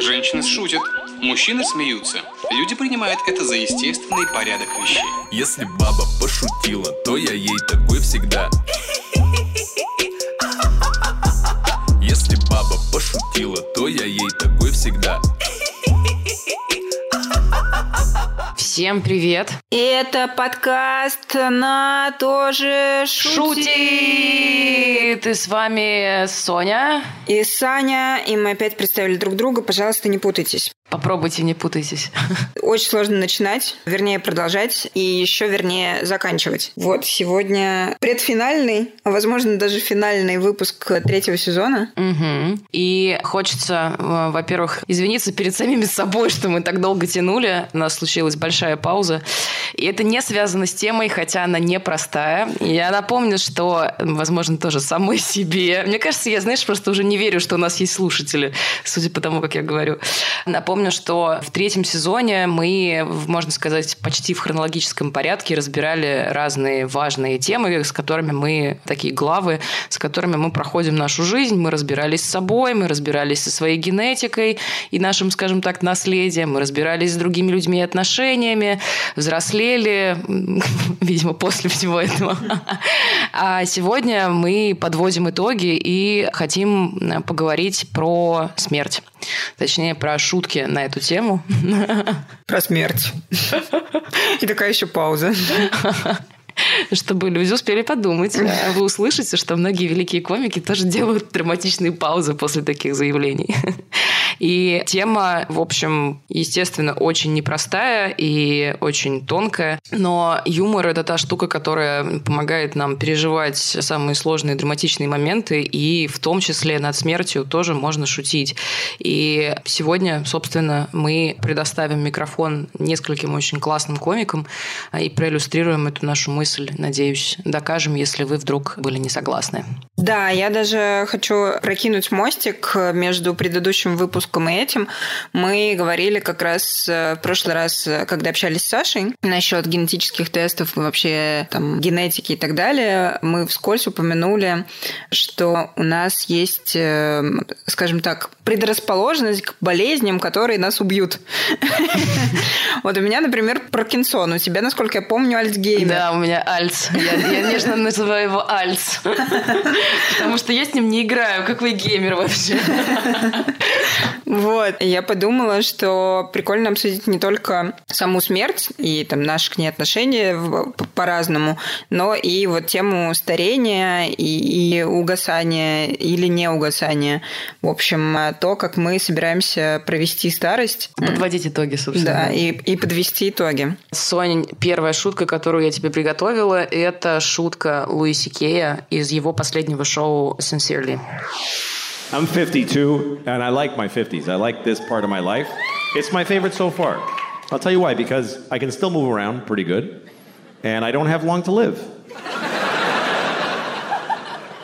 Женщины шутят, мужчины смеются. Люди принимают это за естественный порядок вещей. Если баба пошутила, то я ей такой всегда. Если баба пошутила, то я ей такой всегда. Всем привет! И это подкаст на тоже шутит. Шутит! И с вами Соня. И Саня, и мы опять представили друг друга. Пожалуйста, не путайтесь. Попробуйте, не путайтесь. Очень сложно начинать, вернее продолжать, и еще вернее заканчивать. Вот сегодня предфинальный, а возможно даже финальный выпуск третьего сезона. Угу. И хочется, э, во-первых, извиниться перед самими собой, что мы так долго тянули. У нас случилась большая пауза. И это не связано с темой, хотя она непростая. Я напомню, что, возможно, тоже самой себе. Мне кажется, я, знаешь, просто уже не верю, что у нас есть слушатели, судя по тому, как я говорю. Напомню, что в третьем сезоне мы, можно сказать, почти в хронологическом порядке разбирали разные важные темы, с которыми мы, такие главы, с которыми мы проходим нашу жизнь. Мы разбирались с собой, мы разбирались со своей генетикой и нашим, скажем так, наследием, мы разбирались с другими людьми и отношениями, взрослели, видимо, после всего этого. А сегодня мы подводим итоги и хотим поговорить про смерть. Точнее, про шутки на эту тему. Про смерть. И такая еще пауза. чтобы люди успели подумать. А вы услышите, что многие великие комики тоже делают драматичные паузы после таких заявлений. И тема, в общем, естественно, очень непростая и очень тонкая, но юмор — это та штука, которая помогает нам переживать самые сложные драматичные моменты, и в том числе над смертью тоже можно шутить. И сегодня, собственно, мы предоставим микрофон нескольким очень классным комикам и проиллюстрируем эту нашу мысль, надеюсь, докажем, если вы вдруг были не согласны. Да, я даже хочу прокинуть мостик между предыдущим выпуском и этим. Мы говорили как раз э, в прошлый раз, э, когда общались с Сашей, насчет генетических тестов и вообще там генетики и так далее. Мы вскользь упомянули, что у нас есть, э, скажем так, предрасположенность к болезням, которые нас убьют. Вот у меня, например, Паркинсон. У тебя, насколько я помню, Альцгеймер. Да, у меня Альц. Я нежно называю его Альц. Потому что я с ним не играю. Как вы геймер вообще? Вот. Я подумала, что прикольно обсудить не только саму смерть и там наши к ней отношения по-разному, но и вот тему старения и, и угасания или не угасания. В общем, то, как мы собираемся провести старость. Подводить итоги, собственно. Да, и, и подвести итоги. Соня, первая шутка, которую я тебе приготовила, это шутка Луиси Кея из его последнего шоу «Sincerely». I'm 52, and I like my 50s. I like this part of my life. It's my favorite so far. I'll tell you why, because I can still move around pretty good, and I don't have long to live.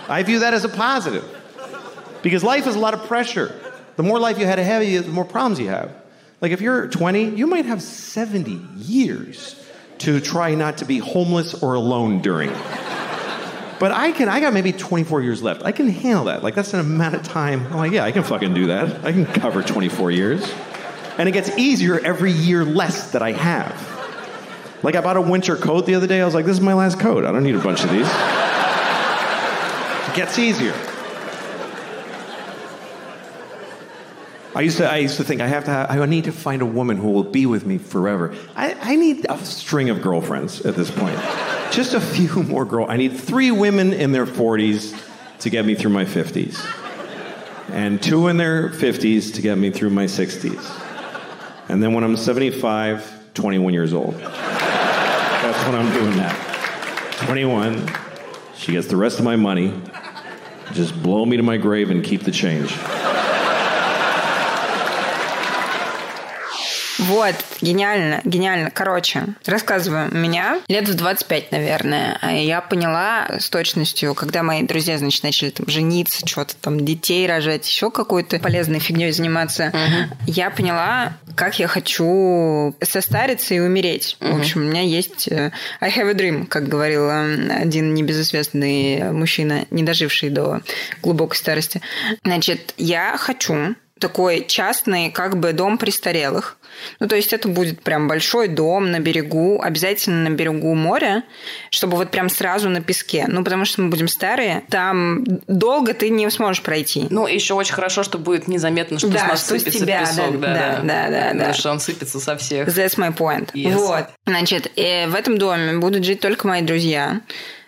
I view that as a positive, because life is a lot of pressure. The more life you had ahead of you, the more problems you have. Like if you're 20, you might have 70 years to try not to be homeless or alone during. But I can, I got maybe 24 years left. I can handle that. Like, that's an amount of time. I'm like, yeah, I can fucking do that. I can cover 24 years. And it gets easier every year less that I have. Like, I bought a winter coat the other day. I was like, this is my last coat. I don't need a bunch of these. it gets easier. I used to, I used to think I have to, have, I need to find a woman who will be with me forever. I, I need a string of girlfriends at this point. Just a few more girls. I need three women in their 40s to get me through my 50s, and two in their 50s to get me through my 60s. And then when I'm 75, 21 years old. That's when I'm doing that. 21, she gets the rest of my money. Just blow me to my grave and keep the change. Вот, гениально, гениально. Короче, рассказываю. Меня лет в 25, наверное. А я поняла с точностью, когда мои друзья, значит, начали там жениться, что-то там, детей рожать, еще какой-то полезной фигней заниматься. Угу. Я поняла, как я хочу состариться и умереть. Угу. В общем, у меня есть э, I have a dream, как говорил один небезызвестный мужчина, не доживший до глубокой старости. Значит, я хочу такой частный как бы дом престарелых. Ну, то есть это будет прям большой дом на берегу, обязательно на берегу моря, чтобы вот прям сразу на песке. Ну, потому что мы будем старые, там долго ты не сможешь пройти. Ну, еще очень хорошо, что будет незаметно, что Да, с нас что с сыпется тебя, песок. да, да, да, да, Потому да. что он сыпется со всех. That's my point. Yes. Вот. Значит, э, в этом доме будут жить только мои друзья.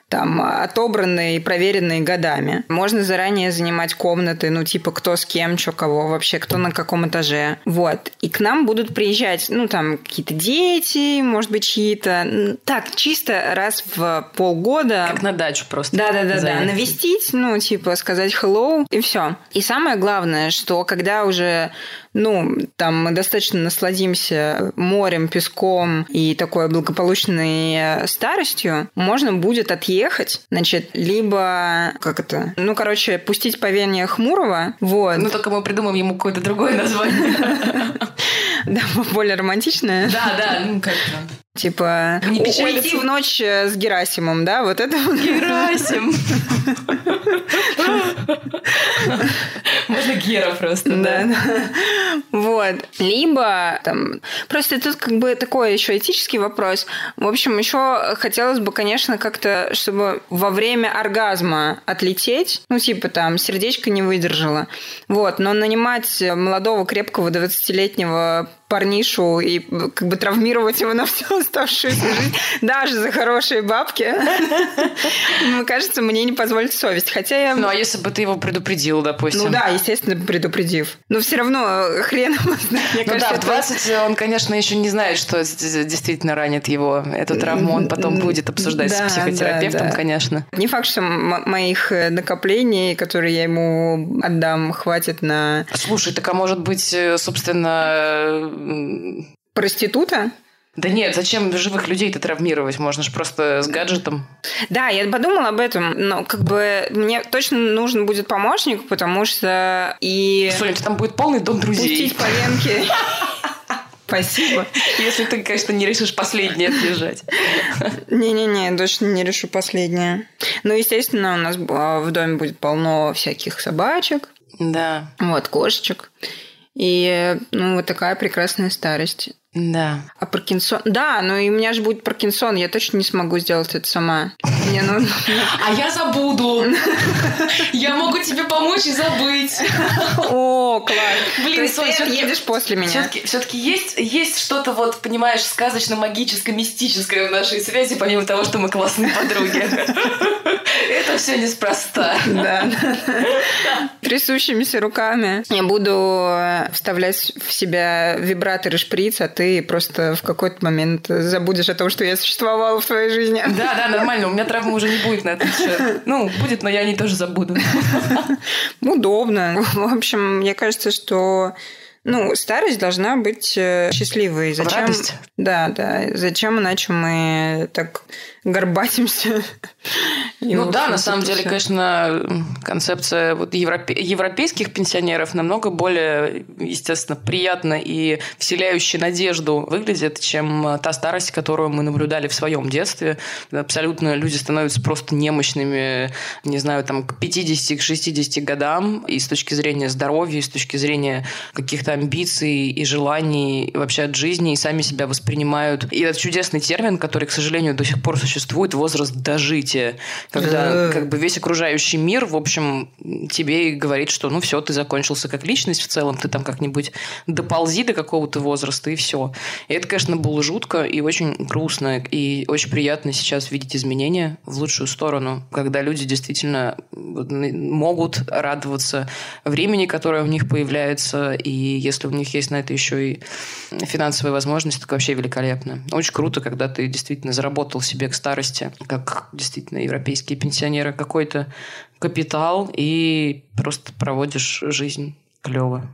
Там отобранные и проверенные годами. Можно заранее занимать комнаты, ну, типа, кто с кем, что кого, вообще, кто на каком этаже. Вот. И к нам будут приезжать, ну, там, какие-то дети, может быть, чьи-то. Так, чисто раз в полгода. Как на дачу просто. Да, да, да, да. заехать. Навестить, ну, типа, сказать hello, и все. И самое главное, что когда уже ну, там мы достаточно насладимся морем, песком и такой благополучной старостью, можно будет отъехать, значит, либо, как это, ну, короче, пустить по вене Хмурого, вот, Ну, только мы придумаем ему какое-то другое название. да, более романтичное, Да, да, ну как-то. типа, Не уйти в ночь э, с Герасимом, да, вот это. Герасим. Можно Гера просто, Да. Вот. Либо там... Просто тут как бы такой еще этический вопрос. В общем, еще хотелось бы, конечно, как-то, чтобы во время оргазма отлететь, ну, типа там, сердечко не выдержало. Вот. Но нанимать молодого, крепкого, 20-летнего парнишу и как бы травмировать его на всю оставшуюся жизнь, даже за хорошие бабки, мне кажется, мне не позволит совесть. Хотя я... Ну, а если бы ты его предупредил, допустим? Ну да, естественно, предупредив. Но все равно э, хрен его знает. Мне Ну кажется, да, в это- 20 он, конечно, еще не знает, что с- действительно ранит его. Эту травму он потом будет обсуждать Да, с психотерапевтом, да, да. конечно. Не факт, что моих э, накоплений, которые я ему отдам, хватит на Слушай, так а может быть, э, собственно... проститута. Да нет, зачем живых людей-то травмировать? Можно же просто с гаджетом. Да, я подумала об этом, но как бы мне точно нужен будет помощник, потому что и Соня, там будет полный дом друзей. пустить по венке... Спасибо. Если ты, конечно, не решишь последнее отъезжать. Не-не-не, точно не решу последнее. Ну, естественно, у нас а, в доме будет полно всяких собачек, Да, вот, кошечек. И, ну, вот такая прекрасная старость. Да. А Паркинсон... Да, но и у меня же будет Паркинсон, я точно не смогу сделать это сама. Мне нужно... А я забуду. Я могу тебе помочь и забыть. О, класс. Блин, То есть Сонь, ты едешь после меня. Все-таки, все-таки есть, есть что-то, вот, понимаешь, сказочно-магическое, мистическое в нашей связи, помимо того, что мы классные подруги. Это все неспроста. Да. Трясущимися руками. Я буду э, вставлять в себя вибратор и шприц, а ты просто в какой-то момент забудешь о том, что я существовала в твоей жизни. Да, да, нормально. У меня травмы уже не будет на этот счет. Ну, будет, но я они тоже забуду. Удобно. В общем, мне кажется, что ну, старость должна быть э, счастливой. Зачем? радость. Да, да. Зачем иначе мы так горбатимся? И, Ну да, на самом деле, конечно, концепция вот европе- европейских пенсионеров намного более, естественно, приятно и вселяющая надежду выглядит, чем та старость, которую мы наблюдали в своем детстве. Абсолютно люди становятся просто немощными, не знаю, там, к 50 к 60 годам, и с точки зрения здоровья, и с точки зрения каких-то амбиций и желаний и вообще от жизни, и сами себя воспринимают. И этот чудесный термин, который, к сожалению, до сих пор существует, возраст дожития, когда Да. как бы весь окружающий мир, в общем, тебе и говорит, что ну все, ты закончился как личность в целом, ты там как-нибудь доползи до какого-то возраста, и все. И это, конечно, было жутко и очень грустно, и очень приятно сейчас видеть изменения в лучшую сторону, когда люди действительно могут радоваться времени, которое у них появляется, и если у них есть на это еще и финансовые возможности, так вообще великолепно. Очень круто, когда ты действительно заработал себе к старости, как действительно европейские пенсионеры, какой-то капитал и просто проводишь жизнь клево.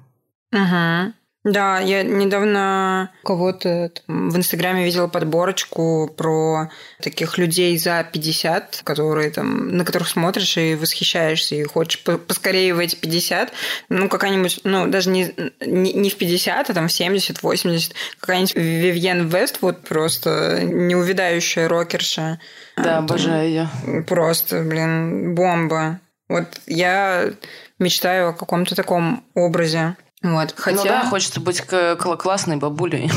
Мгм. Да, я недавно кого-то в Инстаграме видела подборочку про таких людей за 50, которые там, на которых смотришь и восхищаешься, и хочешь по- поскорее в эти 50. Ну, какая-нибудь, ну, даже не, не, не в 50, а там в 70, 80. Какая-нибудь Вивьен Вествуд просто неувидающая рокерша. Да, там обожаю ее. Просто, блин, бомба. Вот я мечтаю о каком-то таком образе. Вот. Хотя... Ну да, хочется быть классной бабулей.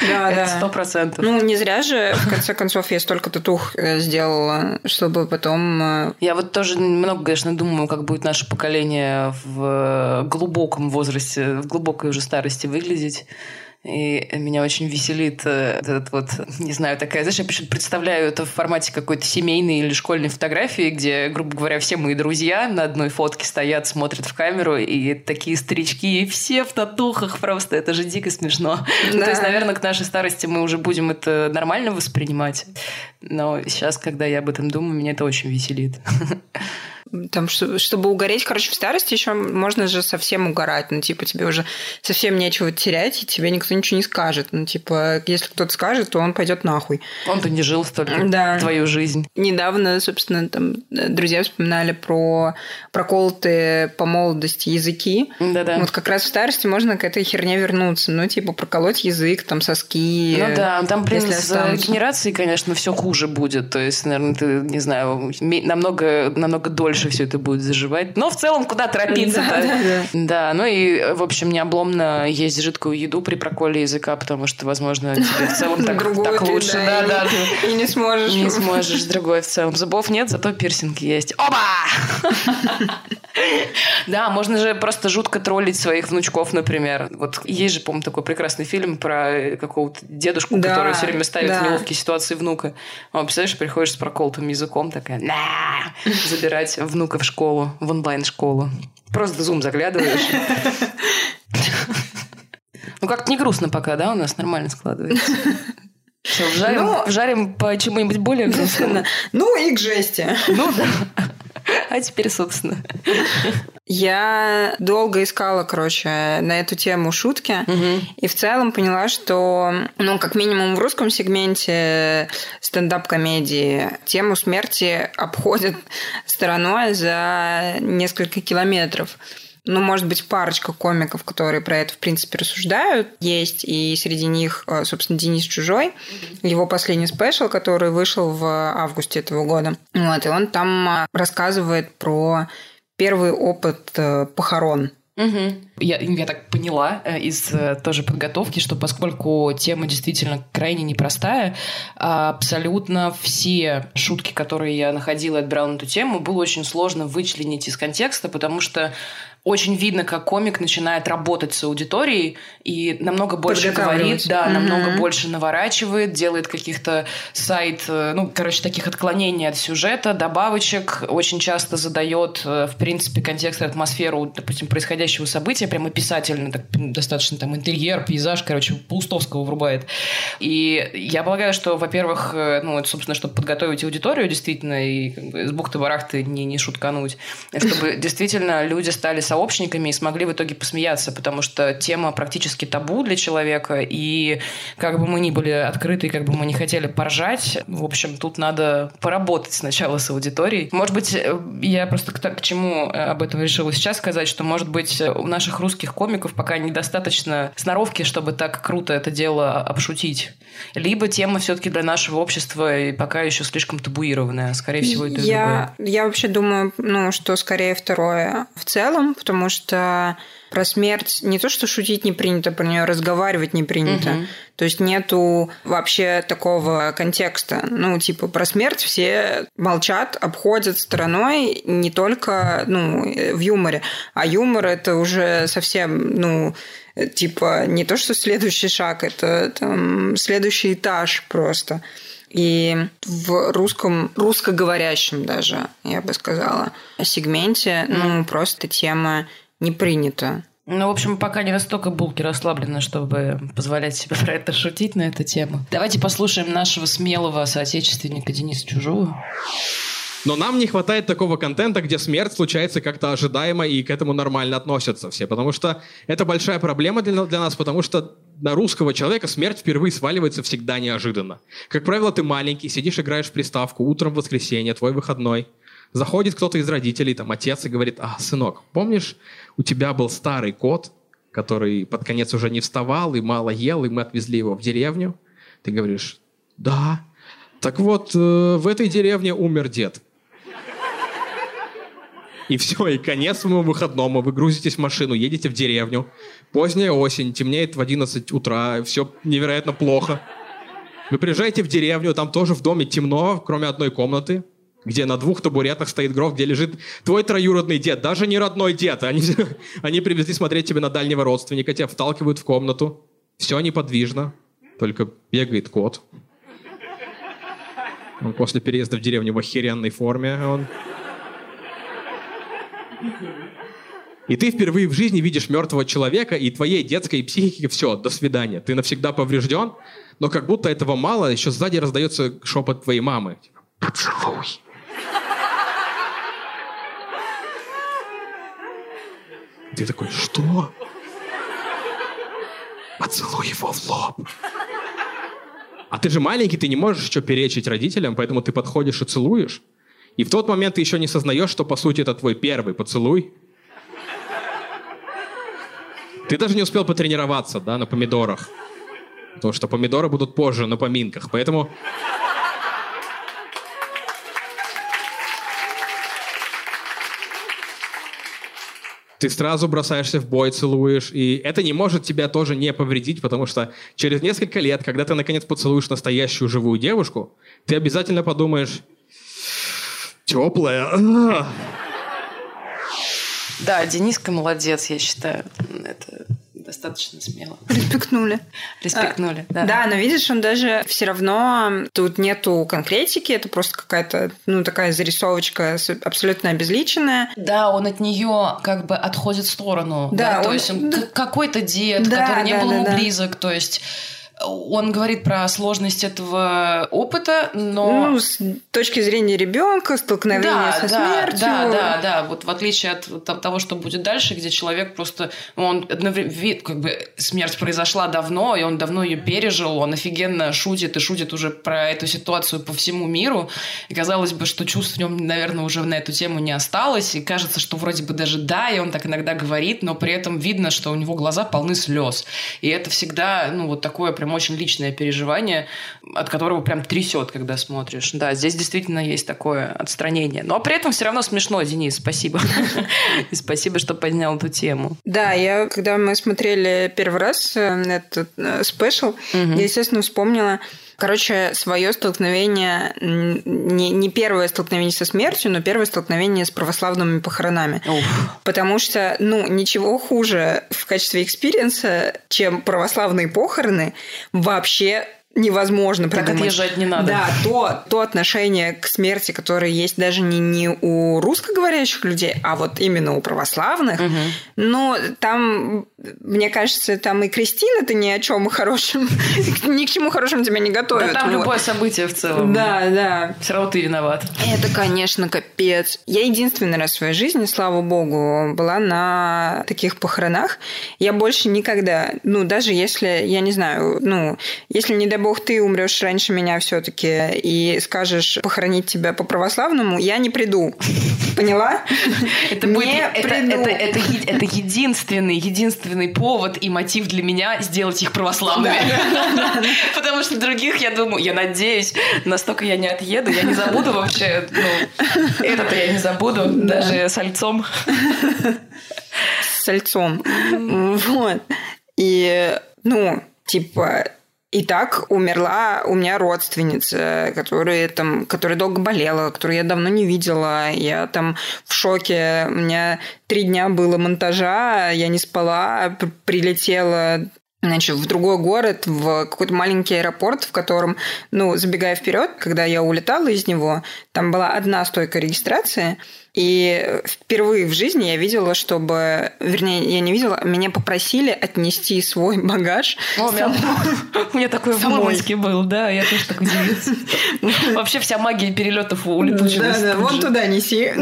Да, да. сто процентов. Ну, не зря же, в конце концов, я столько татух э, сделала, чтобы потом... э, Я вот тоже много, конечно, думаю, как будет наше поколение в глубоком возрасте, в глубокой уже старости выглядеть. И меня очень веселит э, этот вот, не знаю, такая, знаешь, я представляю это в формате какой-то семейной или школьной фотографии, где, грубо говоря, все мои друзья на одной фотке стоят, смотрят в камеру, и такие старички, и все в татухах просто. Это же дико смешно. Да. То есть, наверное, к нашей старости мы уже будем это нормально воспринимать. Но сейчас, когда я об этом думаю, меня это очень веселит. Там, что- чтобы угореть, короче, в старости еще можно же совсем угорать. Ну, типа, тебе уже совсем нечего терять, и тебе никто ничего не скажет. Ну, типа, если кто-то скажет, то он пойдет нахуй. Он-то не жил столько Да. твою жизнь. Недавно, собственно, там э, друзья вспоминали про проколотые по молодости языки. Да-да. Вот как раз в старости можно к этой херне вернуться. Ну, типа, проколоть язык, там, соски. Ну да, там, блин, с останутся. генерацией, конечно, все хуже будет. То есть, наверное, ты, не знаю, намного, намного дольше все это будет заживать. Но в целом, куда торопиться-то? Да, да, да. Ну и, в общем, необломно есть жидкую еду при проколе языка, потому что, возможно, тебе в целом так, лучше. да, Да, и- не сможешь. Не сможешь, другой в целом. Зубов нет, зато пирсинг есть. Оба! Да, можно же просто жутко троллить своих внучков, например. Вот есть же, по-моему, такой прекрасный фильм про какого-то дедушку, Да, который все время ставит да. в неловкие ситуации внука. А, представляешь, приходишь с проколотым языком, такая, «На!» забирать внука в школу, в онлайн-школу. Просто зум заглядываешь. Ну, как-то не грустно пока, да, у нас нормально складывается. Всё, вжарим, Ну, вжарим по чему-нибудь более грустному. Ну и к жести. Ну да. А теперь, собственно. Я долго искала, короче, на эту тему шутки. И в целом поняла, что, ну, как минимум в русском сегменте стендап-комедии тему смерти обходят стороной за несколько километров. Ну, может быть, парочка комиков, которые про это, в принципе, рассуждают, есть. И среди них, э, собственно, Денис Чужой, его последний спешл, который вышел в августе этого года. Вот, и он там а, рассказывает про первый опыт э, похорон. Я, я так поняла э, из э, тоже подготовки, что поскольку тема действительно крайне непростая, а абсолютно все шутки, которые я находила и отбирала на эту тему, было очень сложно вычленить из контекста, потому что очень видно, как комик начинает работать с аудиторией и намного больше говорит, да, Мгм. намного больше наворачивает, делает каких-то сайт, э, ну, короче, таких отклонений от сюжета, добавочек, очень часто задает, э, в принципе, контекст и атмосферу, допустим, происходящего события, прямо описательно, так, достаточно там интерьер, пейзаж, короче, Паустовского врубает. И я полагаю, что, во-первых, э, ну, это, собственно, чтобы подготовить аудиторию действительно и как бы, с бухты-барахты не, не шуткануть, чтобы действительно люди стали сообщниками и смогли в итоге посмеяться, потому что тема практически табу для человека, и как бы мы ни были открыты, как бы мы не хотели поржать, в общем, тут надо поработать сначала с аудиторией. Может быть, э, я просто к, к чему э, об этом решила сейчас сказать, что, может быть, э, у наших русских комиков пока недостаточно сноровки, чтобы так круто это дело обшутить. Либо тема все-таки для нашего общества и пока еще слишком табуированная. Скорее всего, это и другое. я, я вообще думаю, ну, что скорее второе в целом, потому что про смерть не то, что шутить не принято, про нее разговаривать не принято. Мгм. То есть нету вообще такого контекста. Ну, типа, про смерть все молчат, обходят стороной не только ну, в юморе, а юмор это уже совсем, ну, типа, не то, что следующий шаг, это там, следующий этаж просто. И в русском, русскоговорящем даже, я бы сказала, сегменте, ну, просто тема не принята. Ну, в общем, пока не настолько булки расслаблены, чтобы позволять себе про это шутить на эту тему. Давайте послушаем нашего смелого соотечественника Дениса Чужого. Но нам не хватает такого контента, где смерть случается как-то ожидаемо и к этому нормально относятся все. Потому что это большая проблема для, для нас, потому что на русского человека смерть впервые сваливается всегда неожиданно. Как правило, ты маленький, сидишь, играешь в приставку, утром в воскресенье, твой выходной. Заходит кто-то из родителей, там отец, и говорит, а, сынок, помнишь, у тебя был старый кот, который под конец уже не вставал и мало ел, и мы отвезли его в деревню? Ты говоришь, да. Так вот, э, в этой деревне умер дед. И все, и конец своему выходному. Вы грузитесь в машину, едете в деревню. Поздняя осень, темнеет в 11 утра, все невероятно плохо. Вы приезжаете в деревню, там тоже в доме темно, кроме одной комнаты, где на двух табуретах стоит гроб, где лежит твой троюродный дед, даже не родной дед. Они, они привезли смотреть тебя на дальнего родственника, тебя вталкивают в комнату. Все неподвижно, только бегает кот. Он после переезда в деревню в охеренной форме. Он... И ты впервые в жизни видишь мертвого человека, и твоей детской психике все, до свидания. Ты навсегда поврежден, но как будто этого мало, еще сзади раздается шепот твоей мамы. Типа, Поцелуй. Ты такой, что? Поцелуй его в лоб. А ты же маленький, ты не можешь еще перечить родителям, поэтому ты подходишь и целуешь. И в тот момент ты еще не сознаешь, что по сути это твой первый поцелуй. Ты даже не успел потренироваться, да, на помидорах. Потому что помидоры будут позже на поминках. Поэтому ты сразу бросаешься в бой, целуешь, и это не может тебя тоже не повредить, потому что через несколько лет, когда ты наконец поцелуешь настоящую живую девушку, ты обязательно подумаешь, теплая, а, Да, Дениска молодец, я считаю. Это достаточно смело. Респектнули. Респектнули, А, да. но видишь, он даже все равно тут нету конкретики, это просто какая-то, ну, такая зарисовочка абсолютно обезличенная. Да, он от нее как бы отходит в сторону. Да, то он- есть он да. какой-то дед, Да, который не да, был да, ему да. близок. То есть он говорит про сложность этого опыта, но... Ну, с точки зрения ребенка, столкновение да, со да, смертью. да, да, да. Вот в отличие от того, что будет дальше, где человек просто он одновременно как бы смерть произошла давно, и он давно ее пережил, он офигенно шутит и шутит уже про эту ситуацию по всему миру. И казалось бы, что чувств в нем, наверное, уже на эту тему не осталось, и кажется, что вроде бы даже да, и он так иногда говорит, но при этом видно, что у него глаза полны слез. И это всегда, ну, вот такое прям очень личное переживание, от которого прям трясет, когда смотришь. Да, здесь действительно есть такое отстранение. Но при этом все равно смешно, Денис, спасибо. И спасибо, что поднял эту тему. Да, я, когда мы смотрели первый раз э, этот э, special, я, естественно, вспомнила Короче, свое столкновение, не, не первое столкновение со смертью, но первое столкновение с православными похоронами. Уф. Потому что, ну, ничего хуже в качестве experience а, чем православные похороны, вообще невозможно Так придумать. отъезжать не надо. Да, то, то отношение к смерти, которое есть даже не, не у русскоговорящих людей, а вот именно у православных. Но там, мне кажется, там и Кристина-то ни о чем хорошем, ни к чему хорошему тебя не Да готовят. там вот. любое событие в целом. Да, да. Все равно ты виноват. Это, конечно, капец. Я единственный раз в своей жизни, слава богу, была на таких похоронах. Я больше никогда, ну, даже если, я не знаю, ну, если, не дай бог, ты умрешь раньше меня все-таки и скажешь похоронить тебя по-православному, я не приду. Поняла? Это, будет, это, единственный, единственный повод и мотив для меня сделать их православными. Потому что других, я думаю, я надеюсь, настолько я не отъеду, я не забуду вообще, ну, это-то я не забуду, даже с альцом. с сальцом. Вот. И, ну, типа, и так умерла у меня родственница, которая там, которая долго болела, которую я давно не видела. Я там в шоке. У меня три дня было монтажа, я не спала, прилетела значит, в другой город, в какой-то маленький аэропорт, в котором, ну, забегая вперед, когда я улетала из него, там была одна стойка регистрации, и впервые в жизни я видела, чтобы, вернее, я не видела, меня попросили отнести свой багаж. О, у меня, у меня такой в Самой. Мурманске был, да, я тоже так удивилась. Вообще вся магия перелетов улетучилась. Да, да, вон туда неси.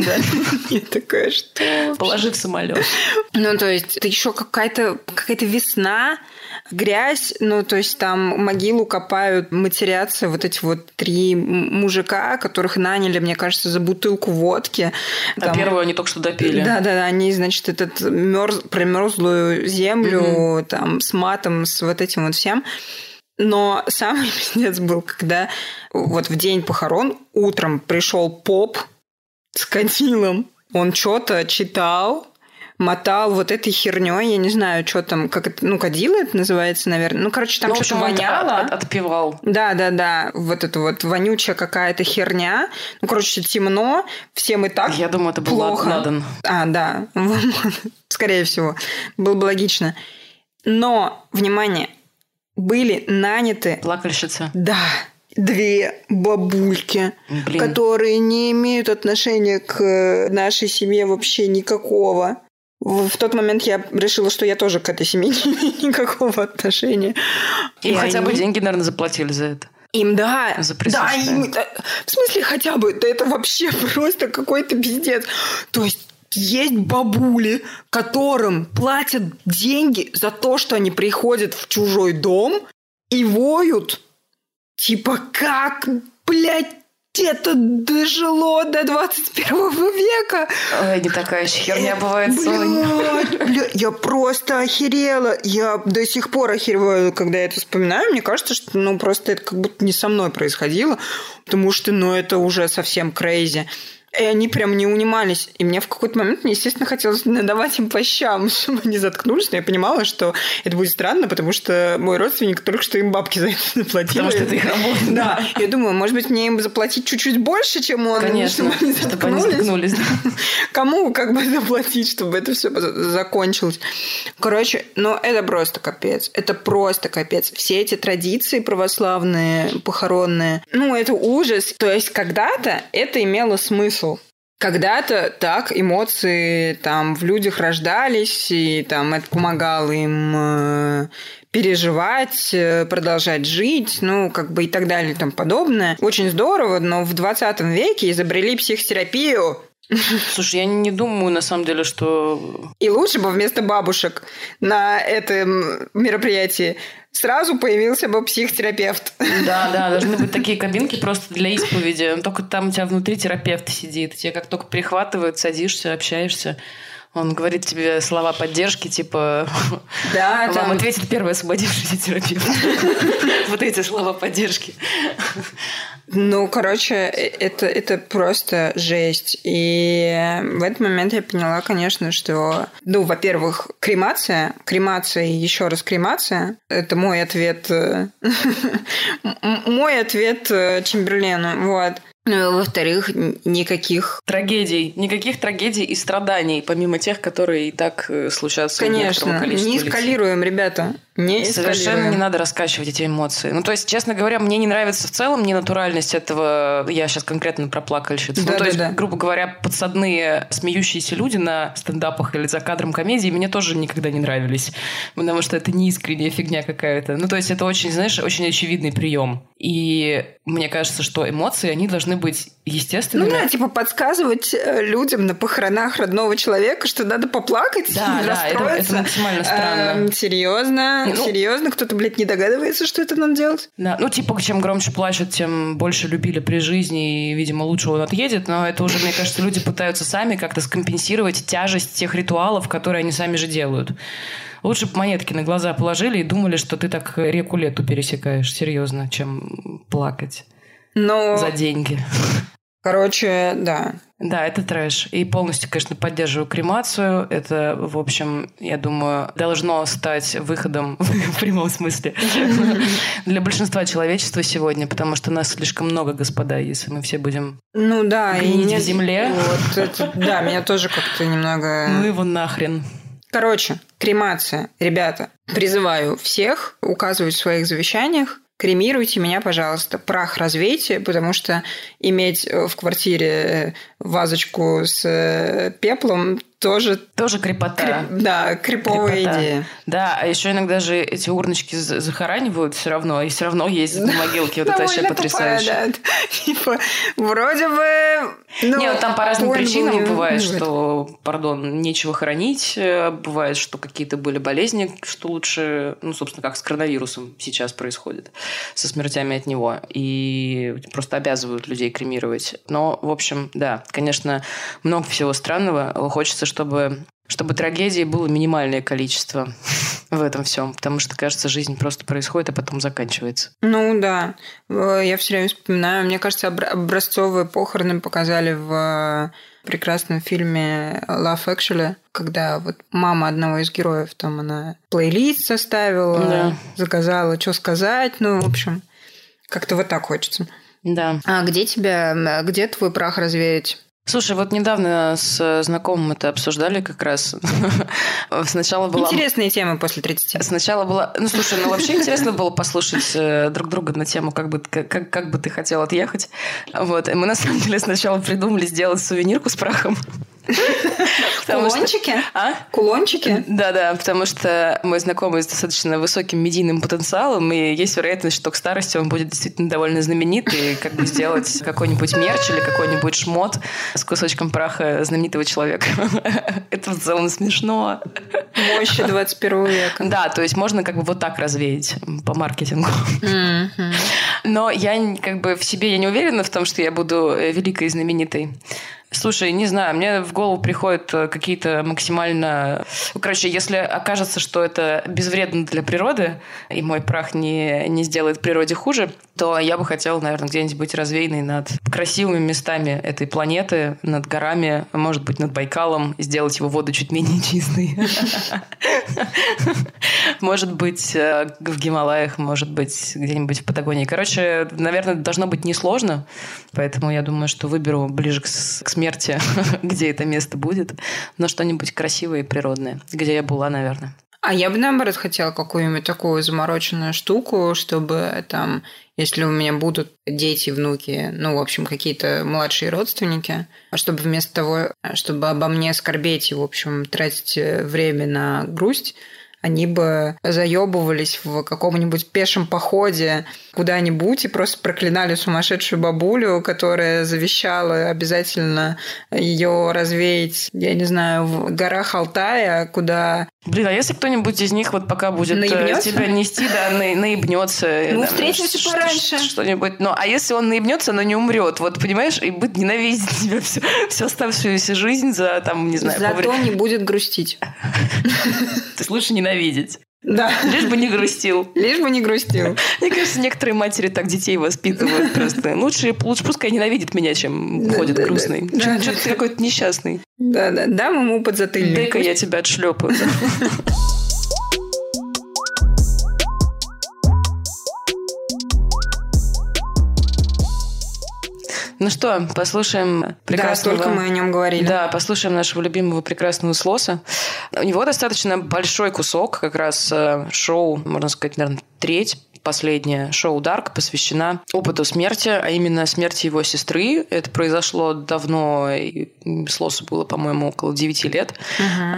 Я такая, что? Положи в самолет. Ну, то есть, это еще какая-то какая весна, грязь, ну, то есть там могилу копают, матерятся вот эти вот три мужика, которых наняли, мне кажется, за бутылку водки. А Там- первую они только что допили. Да, да, да, они, значит, этот мерз, промерзлую землю там с матом, с вот этим вот всем. Но самый пиздец был, когда вот в день похорон утром пришел поп с кадилом Он что-то читал, мотал вот этой херней, я не знаю, что там, как это, ну, кадила это называется, наверное. Ну, короче, там Ну, что-то воняло. от- от- отпевал. Да, да, да, вот это вот вонючая какая-то херня. Ну, короче, темно, всем и так Я думаю, это был плохо. Ладан. А, да, скорее всего, было бы логично. Но, внимание, были наняты Плакальщица. да, две бабульки, Блин. которые не имеют отношения к э, нашей семье вообще никакого. В, тот момент я решила, что я тоже к этой семье не имею никакого отношения. Им И хотя бы они- деньги, наверное, заплатили за это. Им, да. За да, им, да, в смысле хотя бы, да это вообще просто какой-то пиздец. То есть есть бабули, которым платят деньги за то, что они приходят в чужой дом и воют. Типа, как, блядь, это дожило до 21 века? Ой, не такая еще херня бывает, Сонь. Блядь, бля, я просто охерела. Я до сих пор охереваю, когда я это вспоминаю. Мне кажется, что ну просто это как будто не со мной происходило, потому что ну это уже совсем крейзи. И они прям не унимались. И мне в какой-то момент, мне, естественно, хотелось надавать им по щам, чтобы они заткнулись. Но я понимала, что это будет странно, потому что мой родственник только что им бабки за это заплатил. Потому что это их работа. Да. Я думаю, может быть, мне им заплатить чуть-чуть больше, чем он, Конечно, чтобы они чтобы они заткнулись. заткнулись. Кому как бы заплатить, чтобы это все закончилось? Короче, ну это просто капец. Это просто капец. Все эти традиции православные, похоронные, ну это ужас. То есть когда-то это имело смысл. Когда-то так эмоции там в людях рождались, и там это помогало им э, переживать, э, продолжать жить, ну, как бы и так далее и тому подобное. Очень здорово, но в 20 веке изобрели психотерапию, Слушай, я не думаю, на самом деле, что... и лучше бы вместо бабушек на этом мероприятии сразу появился бы психотерапевт. Да, да, должны быть такие кабинки просто для исповеди. Только там у тебя внутри терапевт сидит. Тебе как только прихватывают, садишься, общаешься. Он говорит тебе слова поддержки, типа... Да, Вам там- ответит первый освободившийся терапевт. Вот эти слова поддержки. Ну, короче, э- это, это просто жесть. И в этот момент я поняла, конечно, что, ну, во-первых, кремация, кремация и еще раз кремация, это мой ответ, э, мой ответ э, Чемберлену, вот. Ну, во-вторых, никаких Трагедий. Никаких трагедий и страданий, помимо тех, которые и так случаются Конечно, не эскалируем, ребята. Не Совершенно не надо раскачивать эти эмоции. Ну, то есть, честно говоря, мне не нравится в целом ненатуральность этого. Я сейчас конкретно про плакальщицу. ну, то есть, Да-да-да. грубо говоря, подсадные смеющиеся люди на стендапах или за кадром комедии мне тоже никогда не нравились. Потому что это не искренняя фигня какая-то. Ну, то есть, это очень, знаешь, очень очевидный прием. И мне кажется, что эмоции, они должны быть Ну естественными. да, типа подсказывать э, людям на похоронах родного человека, что надо поплакать, Да, да, это- расстроиться. это максимально странно. Эм, серьезно, Ну- серьезно, кто-то, блядь, не догадывается, что это надо делать? Да, ну, типа, чем громче плачут, тем больше любили при жизни, и, видимо, лучше он отъедет, но это уже, мне кажется, люди пытаются сами как-то скомпенсировать тяжесть тех ритуалов, которые они сами же делают. Лучше бы монетки на глаза положили и думали, что ты так реку лету пересекаешь, серьезно, чем плакать Но, за деньги. Короче, да. Да, это трэш. И полностью, конечно, поддерживаю кремацию. Это, в общем, я думаю, должно стать выходом в прямом смысле для большинства человечества сегодня, потому что нас слишком много, господа, если мы все будем... Ну да, и Гнить в нет- земле. Вот это, да, меня тоже как-то немного... Ну его нахрен. Короче, кремация. Ребята, призываю всех указывать в своих завещаниях, кремируйте меня, пожалуйста, прах развейте, потому что иметь э, в квартире э, вазочку с э, пеплом тоже, Тоже крепота. креп- да, криповая Крепота. идея. Да, а еще иногда же эти урночки за- захоранивают все равно, и все равно ездят на могилке. Вот это вообще потрясающе. Типа, вроде бы... ну, Не, вот там по разным причинам не- бывает, что, пардон, нечего хранить, э, бывает, что какие-то были болезни, что лучше, ну, собственно, как с коронавирусом сейчас происходит, со смертями от него, и просто обязывают людей кремировать. Но, в общем, да, конечно, много всего странного. Хочется, чтобы чтобы трагедии было минимальное количество в этом всем, потому что, кажется, жизнь просто происходит, а потом заканчивается. Ну да, Э, я все время вспоминаю. Мне кажется, обра- образцовые похороны показали в э, прекрасном фильме Love Actually, когда вот мама одного из героев, там она плейлист составила, Да. заказала, что сказать, ну, в общем, как-то вот так хочется. Да. А где тебя, где твой прах развеять? Слушай, вот недавно с знакомым это обсуждали как раз. Сначала была... Интересные темы после 30. Сначала было... Ну, слушай, ну вообще интересно было послушать э, друг друга на тему, как бы, как, как бы ты хотел отъехать. Вот. И мы, на самом деле, сначала придумали сделать сувенирку с прахом. Потому что- Кулончики? А? Кулончики? Да-да, потому что мой знакомый с достаточно высоким медийным потенциалом, и есть вероятность, что к старости он будет действительно довольно знаменит, и как бы сделать какой-нибудь мерч или какой-нибудь шмот с кусочком праха знаменитого человека. Это в целом смешно. Мощи 21 века. Да, то есть можно как бы вот так развеять по маркетингу. Но я как бы в себе я не уверена в том, что я буду э, великой и знаменитой. Слушай, не знаю, мне в голову приходят э, какие-то максимально... Ну, Короче, если окажется, что это безвредно для природы, и мой прах не, не сделает природе хуже, то я бы хотела, наверное, где-нибудь быть развеянной над красивыми местами этой планеты, над горами, может быть, над Байкалом, сделать его воду чуть менее чистой. Может быть, э, в Гималаях, может быть, где-нибудь в Патагонии. Короче, наверное, должно быть несложно, поэтому я думаю, что выберу ближе к, с- к смерти, где это место будет, но что-нибудь красивое и природное, где я была, наверное. А я бы, наоборот, хотела какую-нибудь такую замороченную штуку, чтобы там, если у меня будут дети, внуки, ну, в общем, какие-то младшие родственники, чтобы вместо того, чтобы обо мне скорбеть и, в общем, тратить э, время на грусть, они бы заебывались в каком-нибудь пешем походе куда-нибудь и просто проклинали сумасшедшую бабулю, которая завещала обязательно ее развеять, я не знаю, в горах Алтая, куда Блин, а если кто-нибудь из них вот пока будет э, Наебнется? тебя нести, да, на, наебнется. э, Ну, да, встретимся ш- пораньше. Что-нибудь. Ну, а если он наебнется, но не умрет, вот понимаешь, и будет ненавидеть тебя всю, всю оставшуюся жизнь за, там, не знаю, зато повред- не будет грустить. Есть лучше ненавидеть. Да. Лишь бы не грустил. Лишь бы не грустил. Мне кажется, некоторые матери так детей воспитывают просто. Лучше, лучше пускай ненавидит меня, чем Да, ходит да, да. грустный. Да, Что- да, Что-то ты какой-то несчастный. Да, да. Дам ему подзатыльник. Дай-ка я тебя отшлепаю. Ну что, послушаем прекрасного... столько мы о нем говорили. Да, послушаем нашего любимого прекрасного Слоса. У него достаточно большой кусок, как раз э, шоу, можно сказать, наверное, треть последнее шоу Дарк посвящена опыту смерти, а именно смерти его сестры. Это произошло давно, и Слосу было, по-моему, около 9 лет.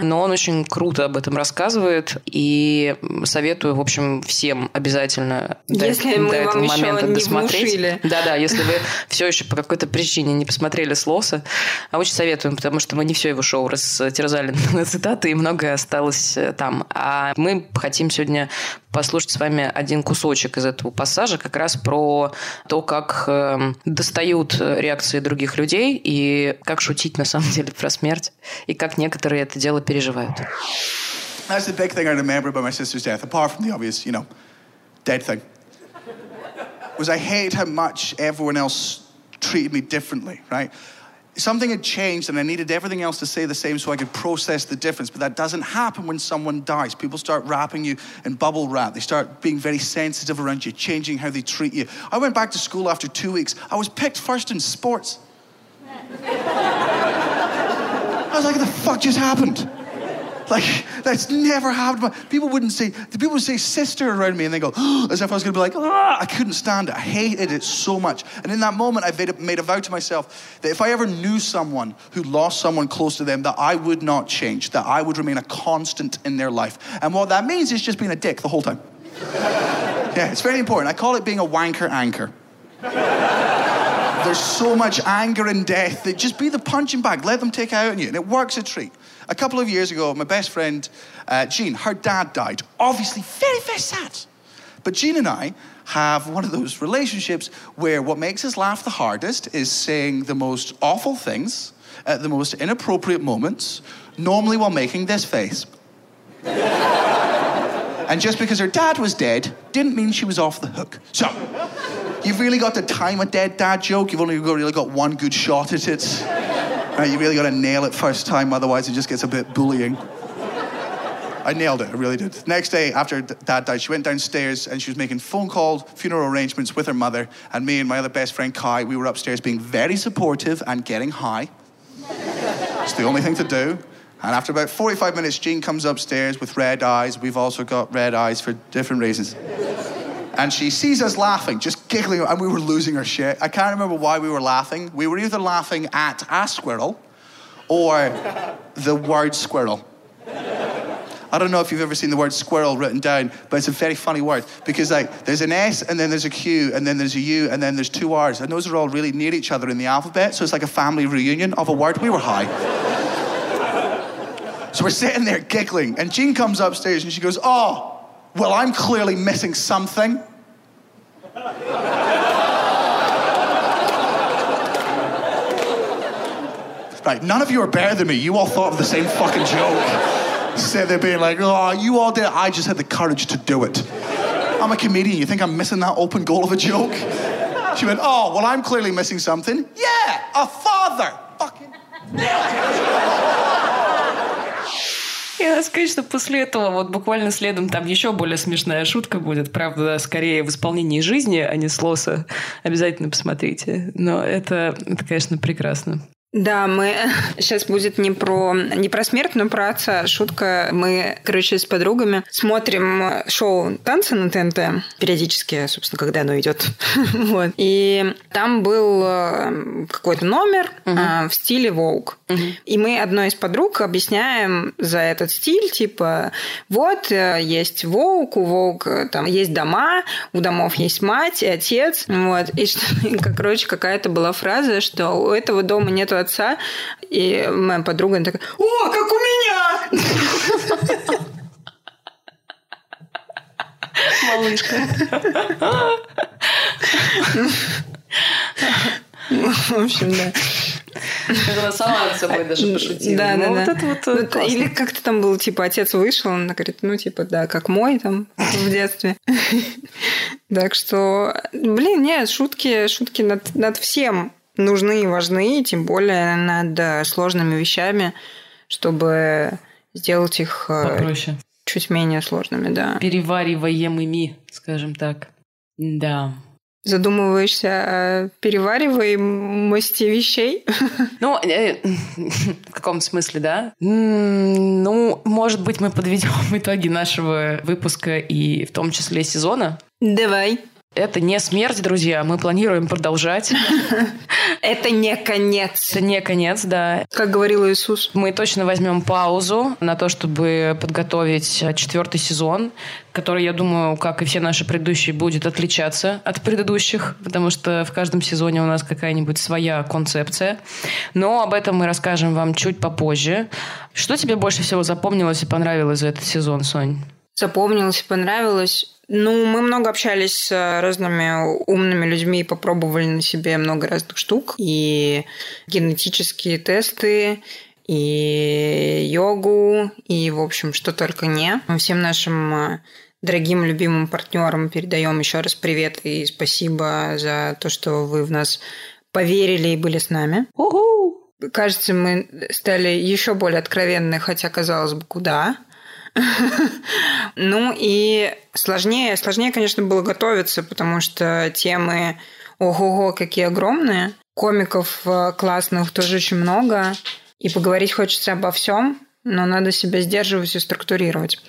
Но он очень круто об этом рассказывает, и советую, в общем, всем обязательно до- Если до мы этого вам еще момента не досмотреть. Да-да, если вы все еще по какой-то причине не посмотрели Слоса, а очень советуем, потому что мы не все его шоу растерзали на цитаты, и многое осталось э, там. А мы хотим сегодня послушать с вами один кусочек из этого пассажа, как раз про то, как эм, достают э, реакции других людей и как шутить на самом деле про смерть, и как некоторые это дело переживают. Was I hated how much everyone else treated me differently, right? Something had changed and I needed everything else to say the same so I could process the difference. But that doesn't happen when someone dies. People start wrapping you in bubble wrap. They start being very sensitive around you, changing how they treat you. I went back to school after two weeks. I was picked first in sports. I was like, what the fuck just happened? Like, that's never happened. People wouldn't say, the people would say sister around me and they go, as if I was going to be like, ah, I couldn't stand it. I hated it so much. And in that moment, I made a, made a vow to myself that if I ever knew someone who lost someone close to them, that I would not change, that I would remain a constant in their life. And what that means is just being a dick the whole time. yeah, it's very important. I call it being a wanker anchor. There's so much anger and death that just be the punching bag. Let them take it out on you. And it works a treat. A couple of years ago, my best friend, uh, Jean, her dad died. Obviously, very, very sad. But Jean and I have one of those relationships where what makes us laugh the hardest is saying the most awful things at the most inappropriate moments, normally while making this face. and just because her dad was dead didn't mean she was off the hook. So, you've really got to time a dead dad joke. You've only really got one good shot at it. Right, you really got to nail it first time, otherwise it just gets a bit bullying. I nailed it. I really did. Next day, after dad died, she went downstairs and she was making phone calls, funeral arrangements with her mother. And me and my other best friend Kai, we were upstairs being very supportive and getting high. it's the only thing to do. And after about 45 minutes, Jean comes upstairs with red eyes. We've also got red eyes for different reasons. And she sees us laughing, just giggling, and we were losing our shit. I can't remember why we were laughing. We were either laughing at a squirrel or the word squirrel. I don't know if you've ever seen the word squirrel written down, but it's a very funny word because like there's an S and then there's a Q and then there's a U and then there's two R's and those are all really near each other in the alphabet, so it's like a family reunion of a word. We were high. so we're sitting there giggling, and Jean comes upstairs and she goes, "Oh, well, I'm clearly missing something." Right, none of you are better than me. You all thought of the same fucking joke. Sit there being like, oh, you all did. I just had the courage to do it. I'm a comedian. You think I'm missing that open goal of a joke? She went, oh, well, I'm clearly missing something. Yeah, a father. Fucking. Надо сказать, что после этого вот буквально следом там еще более смешная шутка будет. Правда, скорее в исполнении жизни, а не с лоса. Обязательно посмотрите. Но это, это конечно, прекрасно. Да, мы сейчас будет не про не про смерть, но про отца. Шутка. Мы, короче, с подругами смотрим шоу танцы на ТНТ периодически, собственно, когда оно идет. вот. И там был э, какой-то номер uh в стиле Волк. И мы одной из подруг объясняем за этот стиль, типа, вот э, есть Волк, у Волк там есть дома, у домов есть мать и отец, вот. И что, короче, какая-то была фраза, что у этого дома нету отца, и моя подруга она такая, о, как у меня! Малышка. В общем, да. Она сама над собой даже пошутила. Да, да, Ну, да. Вот это вот э. Или как-то там был, типа, отец вышел, он говорит, ну, типа, да, как мой там в детстве. Так что, блин, нет, шутки, шутки над, над всем нужны и важны, тем более над э, сложными вещами, чтобы сделать их э, Попроще. чуть менее сложными, да. Перевариваемыми, скажем так. Да. Задумываешься о перевариваемости вещей? Ну, э, в каком смысле, да? Ну, может быть, мы подведем итоги нашего выпуска и в том числе сезона. Давай. Это не смерть, друзья. Мы планируем продолжать. Это не конец. Это не конец, да. Как говорил Иисус. Мы точно возьмем паузу на то, чтобы подготовить четвертый сезон, который, я думаю, как и все наши предыдущие, будет отличаться от предыдущих, потому что в каждом сезоне у нас какая-нибудь своя концепция. Но об этом мы расскажем вам чуть попозже. Что тебе больше всего запомнилось и понравилось за этот сезон, Сонь? запомнилось и понравилось. Ну, мы много общались с разными умными людьми и попробовали на себе много разных штук. И генетические тесты, и йогу, и, в общем, что только не. Всем нашим э, дорогим, любимым партнерам передаем еще раз привет и спасибо за то, что вы в нас поверили и были с нами. Уху! Кажется, мы стали еще более откровенны, хотя, казалось бы, куда. Ну и сложнее, сложнее, конечно, было готовиться, потому что темы ого-го какие огромные. Комиков э, классных тоже очень много. И поговорить хочется обо всем, но надо себя сдерживать и структурировать.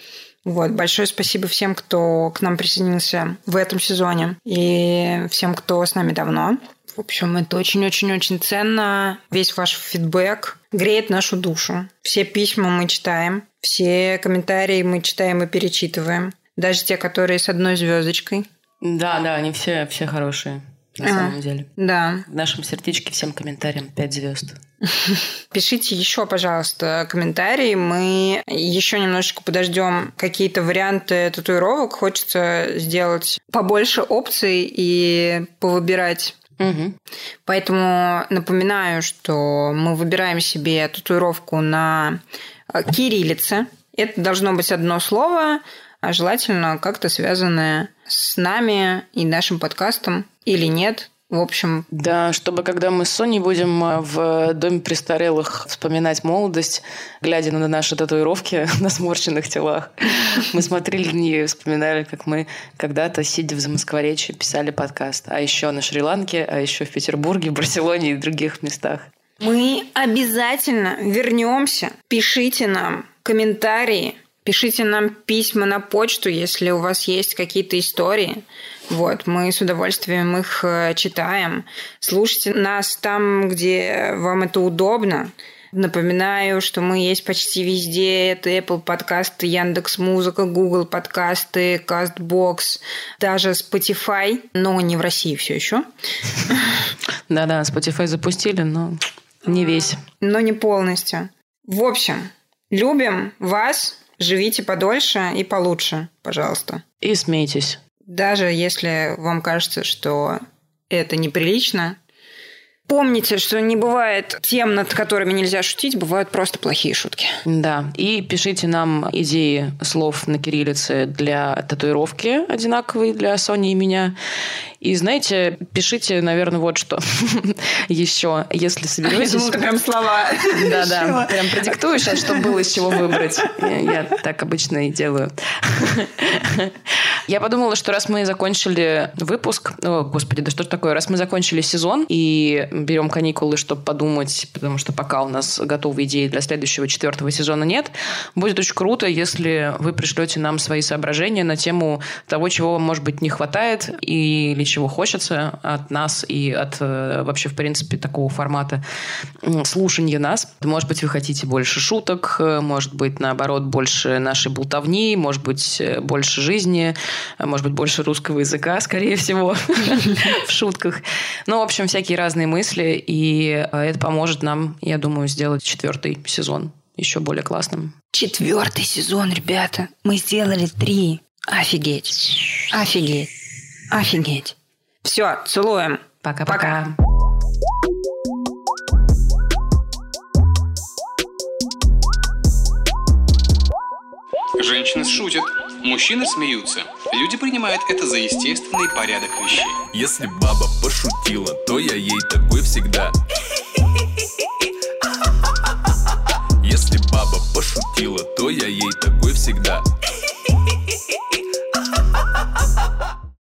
Вот. Большое спасибо всем, кто к нам присоединился в этом сезоне и всем, кто с нами давно. В общем, это очень-очень-очень ценно. Весь ваш фидбэк греет нашу душу. Все письма мы читаем, все комментарии мы читаем и перечитываем. Даже те, которые с одной звездочкой. Да, да, они все, все хорошие, на Ага. самом деле. Да. В нашем сердечке всем комментариям 5 звезд. Пишите еще, пожалуйста, комментарии. Мы еще немножечко подождем какие-то варианты татуировок. Хочется сделать побольше опций и повыбирать Мгм. Поэтому напоминаю, что мы выбираем себе татуировку на э, кириллице. Это должно быть одно слово, а желательно как-то связанное с нами и нашим подкастом или нет. В общем, Да, чтобы когда мы с Соней будем э, в доме престарелых вспоминать молодость, глядя на наши татуировки на сморщенных телах, мы смотрели на нее и вспоминали, как мы когда-то, сидя в Замоскворечье, писали подкаст. А еще на Шри-Ланке, а еще в Петербурге, Барселоне и других местах. Мы обязательно вернемся. Пишите нам комментарии, пишите нам письма на почту, если у вас есть какие-то истории. Вот, мы с удовольствием их э, читаем. Слушайте нас там, где вам это удобно. Напоминаю, что мы есть почти везде. Это Apple подкасты, Яндекс Музыка, Google подкасты, Castbox, даже Spotify, но не в России все еще. Да-да, Spotify запустили, но не весь. но не полностью. В общем, любим вас, живите подольше и получше, пожалуйста. И смейтесь. Даже если вам кажется, что это неприлично, помните, что не бывает тем, над которыми нельзя шутить, бывают просто плохие шутки. Да, и пишите нам идеи слов на кириллице для татуировки одинаковые для Сони и меня. И знаете, пишите, наверное, вот что еще, если соберетесь. прям слова. Да-да, прям продиктую сейчас, чтобы было из чего выбрать. Я, я так обычно и делаю. Я подумала, что раз мы закончили выпуск, о, господи, да что ж такое, раз мы закончили сезон и берем каникулы, чтобы подумать, потому что пока у нас готовы идеи для следующего четвертого сезона нет, будет очень круто, если вы пришлете нам свои соображения на тему того, чего вам, может быть, не хватает или чего хочется от нас и от э, вообще, в принципе, такого формата слушания нас. Может быть, вы хотите больше шуток, э, может быть, наоборот, больше нашей болтовни, может быть, э, больше жизни, может быть, больше русского языка, скорее всего, в шутках. Ну, в общем, всякие разные мысли, и это поможет нам, я думаю, сделать четвертый сезон еще более классным. Четвертый сезон, ребята. Мы сделали три. Офигеть. Офигеть. Офигеть. Все, целуем. Пока-пока. Женщины шутят, мужчины смеются. Люди принимают это за естественный порядок вещей. Если баба пошутила, то я ей такой всегда Если баба пошутила, то я ей такой всегда